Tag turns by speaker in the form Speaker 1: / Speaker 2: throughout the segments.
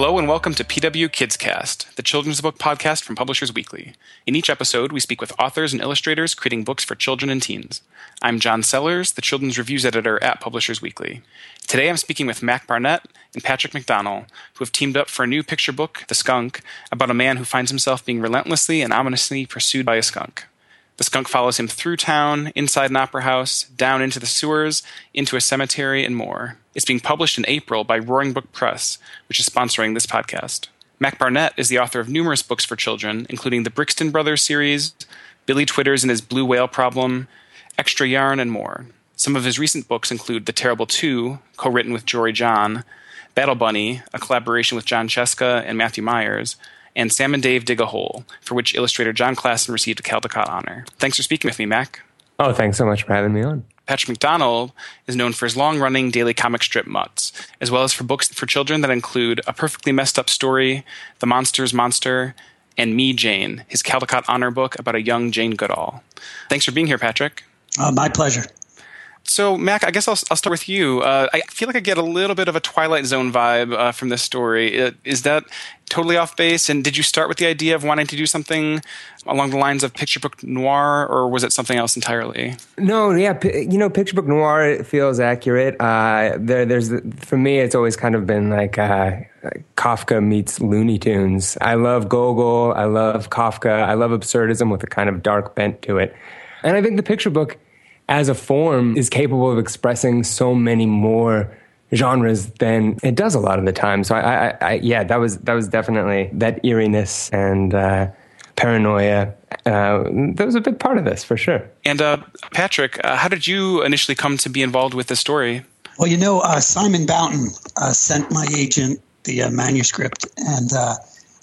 Speaker 1: Hello and welcome to PW Kids Cast, the children's book podcast from Publishers Weekly. In each episode, we speak with authors and illustrators creating books for children and teens. I'm John Sellers, the children's reviews editor at Publishers Weekly. Today I'm speaking with Mac Barnett and Patrick McDonnell, who have teamed up for a new picture book, The Skunk, about a man who finds himself being relentlessly and ominously pursued by a skunk. The skunk follows him through town, inside an opera house, down into the sewers, into a cemetery, and more. It's being published in April by Roaring Brook Press, which is sponsoring this podcast. Mac Barnett is the author of numerous books for children, including the Brixton Brothers series, Billy Twitters and His Blue Whale Problem, Extra Yarn, and more. Some of his recent books include The Terrible Two, co written with Jory John, Battle Bunny, a collaboration with Jon Scieszka and Matthew Myers, and Sam and Dave Dig a Hole, for which illustrator Jon Klassen received a Caldecott honor. Thanks for speaking with me, Mac.
Speaker 2: Oh, thanks so much for having me on.
Speaker 1: Patrick McDonnell is known for his long running daily comic strip Mutts, as well as for books for children that include A Perfectly Messed Up Story, The Monster's Monster, and Me, Jane, his Caldecott honor book about a young Jane Goodall. Thanks for being here, Patrick.
Speaker 3: Uh, my pleasure.
Speaker 1: So, Mac, I guess I'll, I'll start with you. Uh, I feel like I get a little bit of a Twilight Zone vibe uh, from this story. Uh, is that totally off base? And did you start with the idea of wanting to do something along the lines of picture book noir, or was it something else entirely?
Speaker 2: No, yeah, you know, picture book noir feels accurate. Uh, there, there's for me, it's always kind of been like uh, Kafka meets Looney Tunes. I love Gogol. I love Kafka. I love absurdism with a kind of dark bent to it. And I think the picture book as a form is capable of expressing so many more genres than it does a lot of the time. So I, I, I yeah, that was that was definitely that eeriness and uh, paranoia. Uh, that was a big part of this for sure.
Speaker 1: And uh, Patrick, uh, how did you initially come to be involved with the story?
Speaker 3: Well, you know, uh, Simon Boughton uh, sent my agent the manuscript, and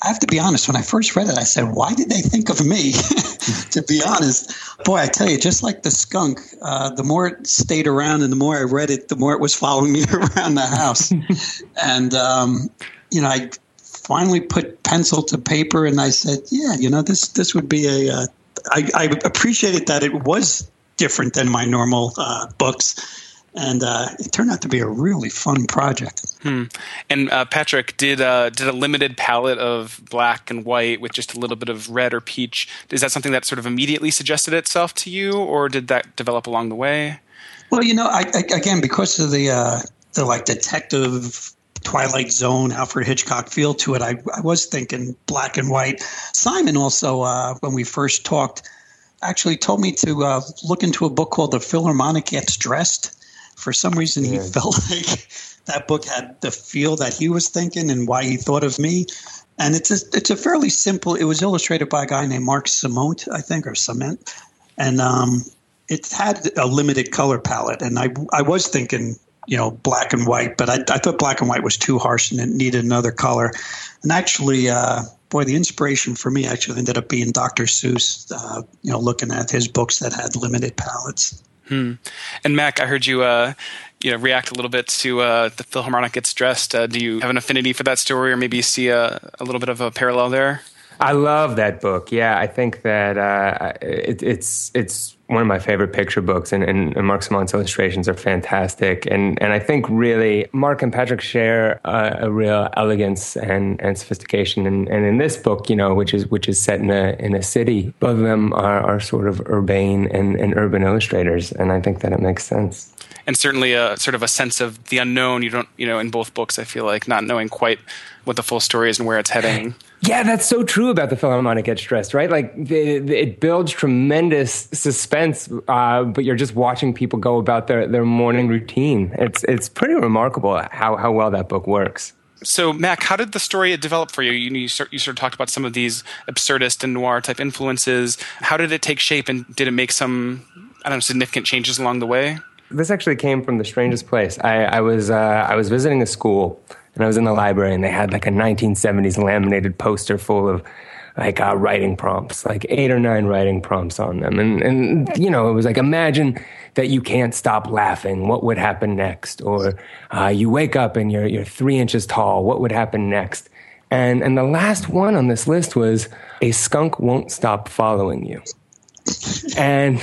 Speaker 3: I have to be honest, when I first read it, I said, why did they think of me? to be honest, boy, I tell you, just like the skunk, uh, the more it stayed around and the more I read it, the more it was following me around the house. and, um, you know, I finally put pencil to paper and I said, yeah, you know, this, this would be a. Uh, I, I appreciated that it was different than my normal uh, books and uh, it turned out to be a really fun project.
Speaker 1: Hmm. And uh, Patrick did uh, did a limited palette of black and white with just a little bit of red or peach. Is that something that sort of immediately suggested itself to you, or did that develop along the way?
Speaker 3: Well, you know, I, I, again because of the uh, the like detective Twilight Zone, Alfred Hitchcock feel to it, I, I was thinking black and white. Simon also, uh, when we first talked, actually told me to uh, look into a book called The Philharmonic Gets Dressed for some reason, yeah. he felt like that book had the feel that he was thinking and why he thought of me. And it's a, it's a fairly simple. It was illustrated by a guy named Mark Simont, I think, or Cement, and um, it had a limited color palette. And I I was thinking, you know, black and white, but I, I thought black and white was too harsh and it needed another color. And actually, uh, boy, the inspiration for me actually ended up being Dr. Seuss. Uh, you know, looking at his books that had limited palettes.
Speaker 1: Hmm. And Mac, I heard you, uh, you know, react a little bit to uh, the Philharmonic gets dressed. Uh, do you have an affinity for that story, or maybe see a, a little bit of a parallel there?
Speaker 2: I love that book. Yeah, I think that uh, it, it's it's one of my favorite picture books, and, and, and Mark Simont's illustrations are fantastic. And and I think really Mark and Patrick share a, a real elegance and, and sophistication. And, and in this book, you know, which is which is set in a in a city, both of them are, are sort of urbane and, and urban illustrators, and I think that it makes sense
Speaker 1: and certainly a sort of a sense of the unknown. You don't, you know, in both books, I feel like not knowing quite what the full story is and where it's heading.
Speaker 2: Yeah, that's so true about the Philharmonic Gets Dressed, right? Like it builds tremendous suspense, uh, but you're just watching people go about their, their morning routine. It's it's pretty remarkable how how well that book works.
Speaker 1: So, Mac, how did the story develop for you? You, you, sort, you sort of talked about some of these absurdist and noir type influences. How did it take shape, and did it make some I don't know significant changes along the way?
Speaker 2: This actually came from the strangest place. I, I was uh, I was visiting a school and I was in the library and they had like a 1970s laminated poster full of like uh, writing prompts, like eight or nine writing prompts on them. And, and, you know, it was like, imagine that you can't stop laughing. What would happen next? Or uh, you wake up and you're, you're three inches tall. What would happen next? And, and the last one on this list was a skunk won't stop following you. and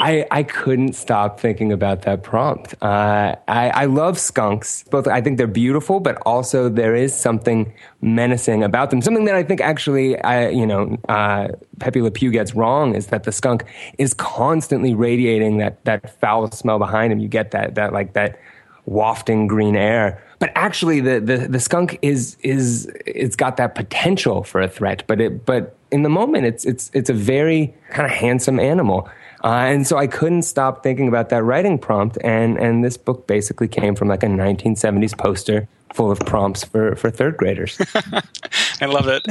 Speaker 2: I, I couldn't stop thinking about that prompt. Uh, I, I love skunks. Both, I think they're beautiful, but also there is something menacing about them. Something that I think actually, I, you know, uh, Pepe Le Pew gets wrong is that the skunk is constantly radiating that, that foul smell behind him. You get that, that like that wafting green air. But actually, the, the, the skunk is, is, it's got that potential for a threat, but it, but in the moment, it's, it's, it's a very kind of handsome animal. Uh, and so I couldn't stop thinking about that writing prompt. And, and this book basically came from like a 1970s poster full of prompts for, for third graders.
Speaker 1: I love it.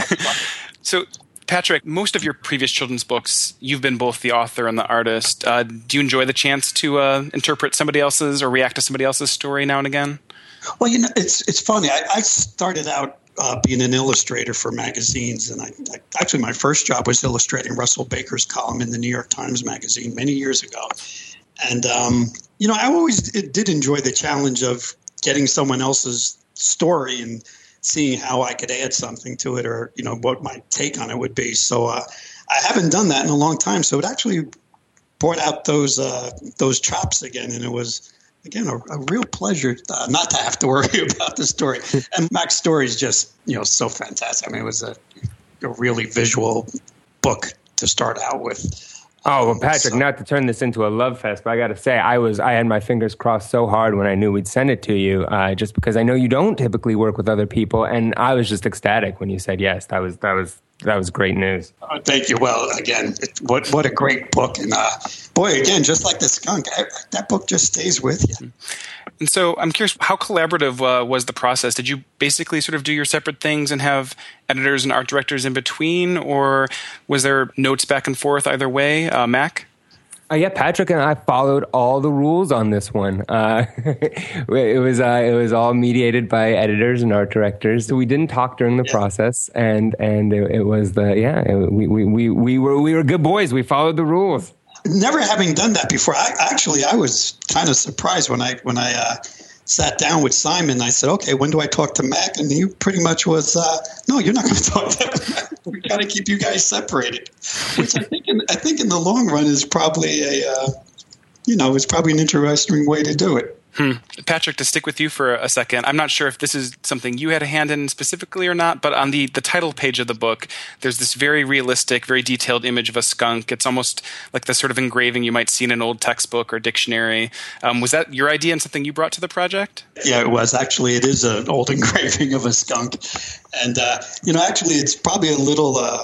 Speaker 1: so, Patrick, most of your previous children's books, you've been both the author and the artist. Uh, do you enjoy the chance to uh, interpret somebody else's or react to somebody else's story now and again?
Speaker 3: Well, you know, it's it's funny. I, I started out uh, being an illustrator for magazines. And I, I, actually, my first job was illustrating Russell Baker's column in the New York Times Magazine many years ago. And, um, you know, I always did enjoy the challenge of getting someone else's story and seeing how I could add something to it or, you know, what my take on it would be. So uh, I haven't done that in a long time. So it actually brought out those uh, those chops again. And it was again, a, a real pleasure uh, not to have to worry about the story. and Mac's story is just, you know, so fantastic. I mean, it was a, a really visual book to start out with.
Speaker 2: Oh well, Patrick. Not to turn this into a love fest, but I got to say, I was I had my fingers crossed so hard when I knew we'd send it to you, uh, just because I know you don't typically work with other people, and I was just ecstatic when you said yes. That was that was that was great news.
Speaker 3: Oh, thank you. Well, again, it, what what a great book, and uh, boy, again, just like the skunk, I, that book just stays with you.
Speaker 1: And so, I'm curious, how collaborative uh, was the process? Did you basically sort of do your separate things and have editors and art directors in between, or was there notes back and forth either way? Uh, Mac.
Speaker 2: Uh, yeah, Patrick and I followed all the rules on this one. Uh, it was uh, it was all mediated by editors and art directors. So we didn't talk during the yeah. process, and and it, it was the yeah it, we, we we we were we were good boys. We followed the rules.
Speaker 3: Never having done that before, I actually I was kind of surprised when I when I uh, sat down with Simon. I said, okay, when do I talk to Mac? And he pretty much was, uh, no, you're not going to talk to Mac. We got to keep you guys separated, which I think, in, I think in the long run is probably a, uh, you know, it's probably an interesting way to do it.
Speaker 1: Hmm. Patrick, to stick with you for a second, I'm not sure if this is something you had a hand in specifically or not, but on the, the title page of the book, there's this very realistic, very detailed image of a skunk. It's almost like the sort of engraving you might see in an old textbook or dictionary. Um, was that your idea and something you brought to the project?
Speaker 3: Yeah, it was. Actually, it is an old engraving of a skunk. And, uh, you know, actually, it's probably a little uh,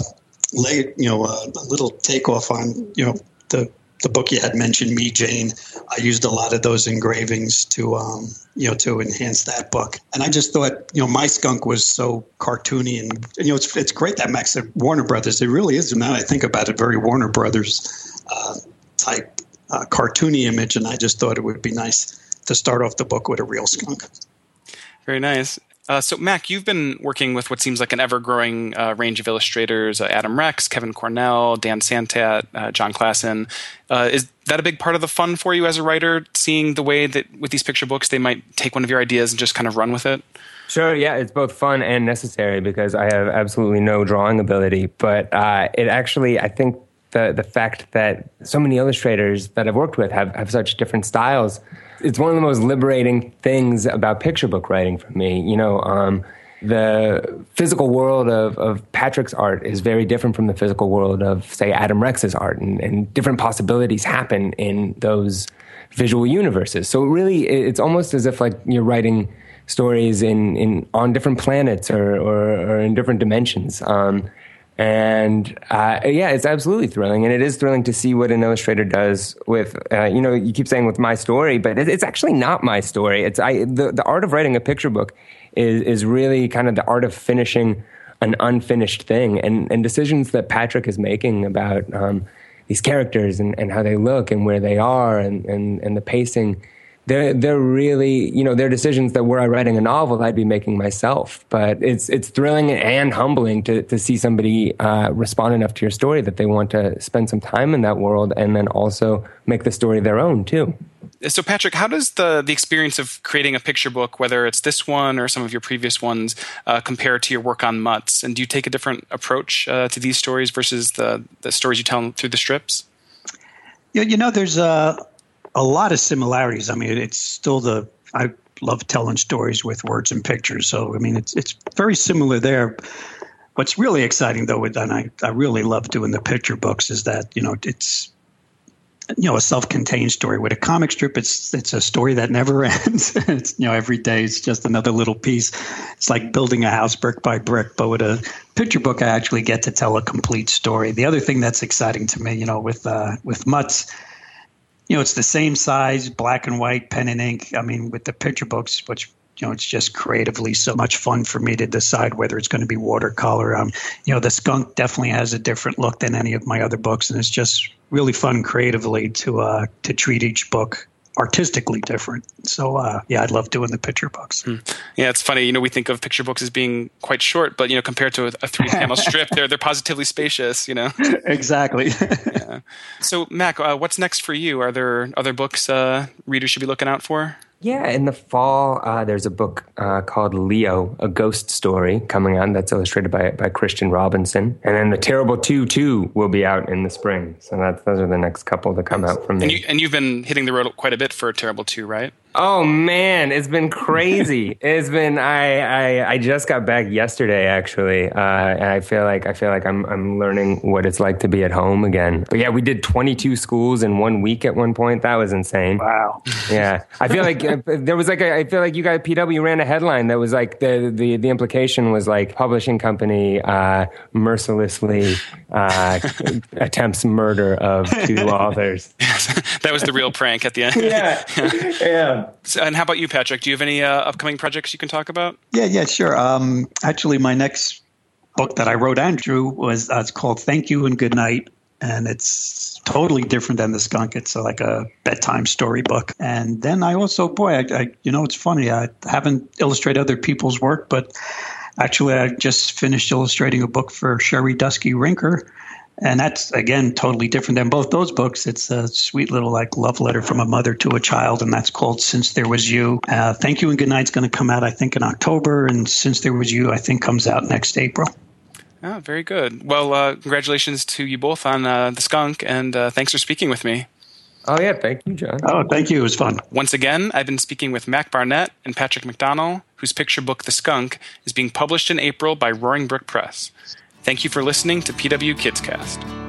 Speaker 3: late, you know, uh, a little takeoff on, you know, the the book you had mentioned, Me Jane, I used a lot of those engravings to, um, you know, to enhance that book. And I just thought, you know, my skunk was so cartoony, and, and you know, it's it's great that Max said Warner Brothers. It really is. Now I think about it, very Warner Brothers uh, type uh, cartoony image, and I just thought it would be nice to start off the book with a real skunk.
Speaker 1: Very nice. Uh, so, Mac, you've been working with what seems like an ever growing uh, range of illustrators uh, Adam Rex, Kevin Cornell, Dan Santat, uh, Jon Klassen. Uh, is that a big part of the fun for you as a writer, seeing the way that with these picture books they might take one of your ideas and just kind of run with it?
Speaker 2: Sure, yeah, it's both fun and necessary because I have absolutely no drawing ability. But uh, it actually, I think the, the fact that so many illustrators that I've worked with have, have such different styles it's one of the most liberating things about picture book writing for me. You know, um, the physical world of, of Patrick's art is very different from the physical world of, say, Adam Rex's art, and, and different possibilities happen in those visual universes. So really, it's almost as if like you're writing stories in, in on different planets or, or, or in different dimensions. Um, and uh, yeah, it's absolutely thrilling, and it is thrilling to see what an illustrator does with. Uh, you know, you keep saying with my story, but it's actually not my story. It's I the the art of writing a picture book is is really kind of the art of finishing an unfinished thing, and and decisions that Patrick is making about um, these characters and, and how they look and where they are and and, and the pacing they're they're really you know they're decisions that were I writing a novel I'd be making myself. But it's it's thrilling and humbling to to see somebody uh, respond enough to your story that they want to spend some time in that world and then also make the story their own too.
Speaker 1: So Patrick, how does the the experience of creating a picture book, whether it's this one or some of your previous ones, uh, compare to your work on Mutts? And do you take a different approach uh, to these stories versus the the stories you tell through the strips?
Speaker 3: Yeah, you know, there's a a lot of similarities. I mean, it's still the I love telling stories with words and pictures. So I mean, it's it's very similar there. What's really exciting though, and I I really love doing the picture books, is that you know it's you know a self-contained story with a comic strip it's it's a story that never ends it's you know every day it's just another little piece it's like building a house brick by brick but with a picture book i actually get to tell a complete story the other thing that's exciting to me you know with uh, with mutts you know it's the same size black and white pen and ink i mean with the picture books which you know, it's just creatively so much fun for me to decide whether it's going to be watercolor. Um, you know, the skunk definitely has a different look than any of my other books, and it's just really fun creatively to uh, to treat each book artistically different. So uh, yeah, I love doing the picture books. Hmm.
Speaker 1: Yeah, it's funny. You know, we think of picture books as being quite short, but you know, compared to a, a three panel strip, they're they're positively spacious. You know,
Speaker 3: exactly.
Speaker 1: yeah. So Mac, uh, what's next for you? Are there other books uh, readers should be looking out for?
Speaker 2: Yeah, in the fall, uh, there's a book uh, called Leo, a ghost story coming out that's illustrated by by Christian Robinson, and then the Terrible Two Two will be out in the spring. So that's those are the next couple to come out from me.
Speaker 1: And, you, and you've been hitting the road quite a bit for Terrible Two, right?
Speaker 2: Oh man, it's been crazy. it's been I, I I just got back yesterday actually, uh, and I feel like I feel like I'm I'm learning what it's like to be at home again. But yeah, we did 22 schools in one week at one point. That was insane.
Speaker 3: Wow.
Speaker 2: Yeah, I feel like uh, there was like a, I feel like you guys PW ran a headline that was like the the the implication was like publishing company uh, mercilessly uh, attempts murder of two authors.
Speaker 1: that was the real prank at the end.
Speaker 2: yeah. yeah.
Speaker 1: So, and how about you, Patrick? Do you have any uh, upcoming projects you can talk about?
Speaker 3: Yeah, yeah, sure. Um, actually, my next book that I wrote, Andrew, was uh, it's called "Thank You and Good Night," and it's totally different than the skunk. It's like a bedtime storybook. And then I also, boy, I, I, you know, it's funny. I haven't illustrated other people's work, but actually, I just finished illustrating a book for Sherri Duskey Rinker and that's again totally different than both those books. It's a sweet little like love letter from a mother to a child, and that's called "Since There Was You." Uh, Thank you and good night's going to come out, I think, in October, and "Since There Was You," I think, comes out next April.
Speaker 1: Oh, very good. Well, uh, congratulations to you both on uh, the skunk, and uh, thanks for speaking with me.
Speaker 2: Oh yeah, thank you, John.
Speaker 3: Oh, thank you. It was fun.
Speaker 1: Once again, I've been speaking with Mac Barnett and Patrick McDonnell, whose picture book "The Skunk" is being published in April by Roaring Brook Press. Thank you for listening to PW Kids Cast.